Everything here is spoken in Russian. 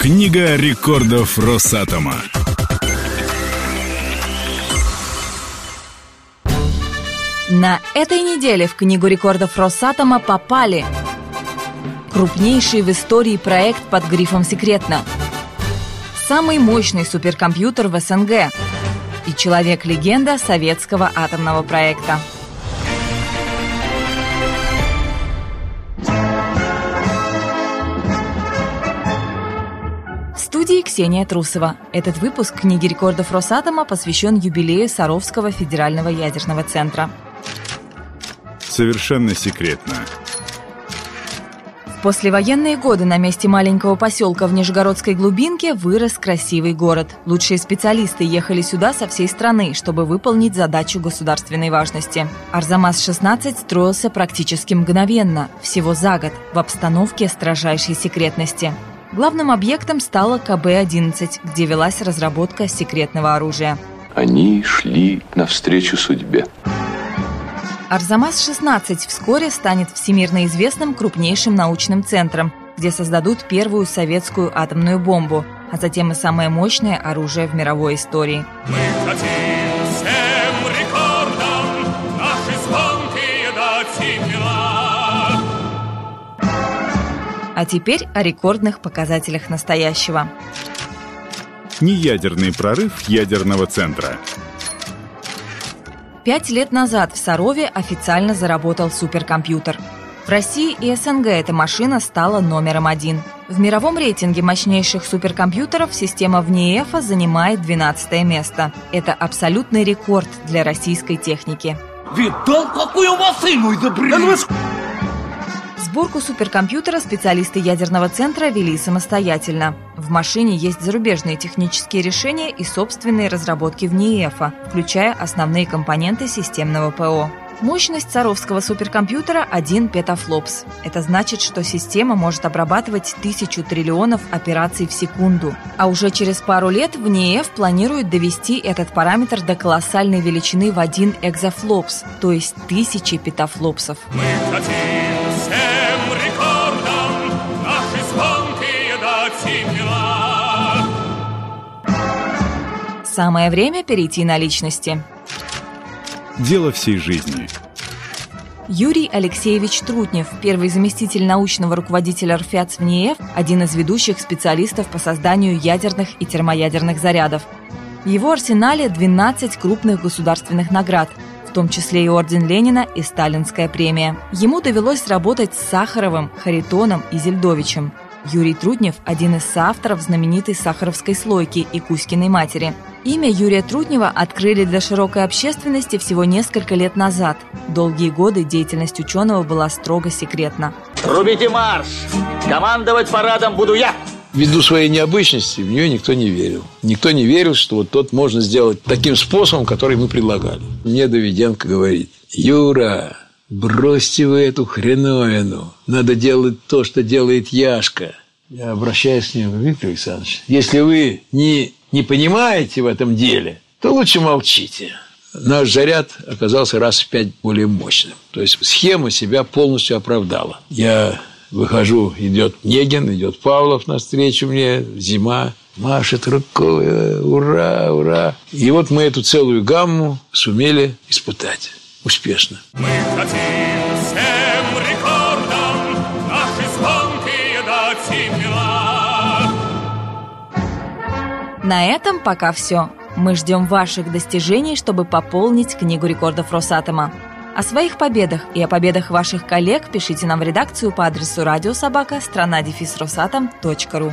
Книга рекордов Росатома. На этой неделе в Книгу рекордов Росатома попали крупнейший в истории проект под грифом «Секретно», самый мощный суперкомпьютер в СНГ и человек-легенда советского атомного проекта. Студии Ксения Трусова. Этот выпуск книги рекордов Росатома посвящен юбилею Саровского федерального ядерного центра. Совершенно секретно. В послевоенные годы на месте маленького поселка в Нижегородской глубинке вырос красивый город. Лучшие специалисты ехали сюда со всей страны, чтобы выполнить задачу государственной важности. Арзамас-16 строился практически мгновенно, всего за год, в обстановке строжайшей секретности. Главным объектом стала КБ-11, где велась разработка секретного оружия. Они шли навстречу судьбе. Арзамас-16 вскоре станет всемирно известным крупнейшим научным центром, где создадут первую советскую атомную бомбу, а затем и самое мощное оружие в мировой истории. Мы хотим А теперь о рекордных показателях настоящего. Неядерный прорыв ядерного центра. Пять лет назад в Сарове официально заработал суперкомпьютер. В России и СНГ эта машина стала номером один. В мировом рейтинге мощнейших суперкомпьютеров система ВНИЭФа занимает 12 место. Это абсолютный рекорд для российской техники. Видал, какую машину изобрели? Сборку суперкомпьютера специалисты ядерного центра вели самостоятельно. В машине есть зарубежные технические решения и собственные разработки в НИЭФа, включая основные компоненты системного ПО. Мощность царовского суперкомпьютера 1 петафлопс. Это значит, что система может обрабатывать тысячу триллионов операций в секунду. А уже через пару лет в НИЭФ планирует довести этот параметр до колоссальной величины в 1 экзофлопс, то есть тысячи петафлопсов. Мы хотим всем рекордам наши звонкие дать. Самое время перейти на личности. Дело всей жизни. Юрий Алексеевич Трутнев, первый заместитель научного руководителя РФЯЦ в НИЭФ, один из ведущих специалистов по созданию ядерных и термоядерных зарядов. В его арсенале 12 крупных государственных наград, в том числе и Орден Ленина и Сталинская премия. Ему довелось работать с Сахаровым, Харитоном и Зельдовичем. Юрий Трутнев – один из соавторов знаменитой сахаровской слойки и Кузькиной матери. Имя Юрия Трутнева открыли для широкой общественности всего несколько лет назад. Долгие годы деятельность ученого была строго секретна. Рубите марш! Командовать парадом буду я! Ввиду своей необычности в нее никто не верил. Никто не верил, что вот тот можно сделать таким способом, который мы предлагали. Мне Давиденко говорит, Юра, бросьте вы эту хреновину. Надо делать то, что делает Яшка. Я обращаюсь к нему, Виктор Александрович, если вы не, не понимаете в этом деле, то лучше молчите. Наш заряд оказался раз в пять более мощным. То есть схема себя полностью оправдала. Я выхожу, идет Негин, идет Павлов навстречу мне, зима, машет рукой, ура, ура. И вот мы эту целую гамму сумели испытать успешно. Мы хотим всем рекордам наши звонкие дать имена. На этом пока все. Мы ждем ваших достижений, чтобы пополнить книгу рекордов Росатома. О своих победах и о победах ваших коллег пишите нам в редакцию по адресу радиособака страна ру.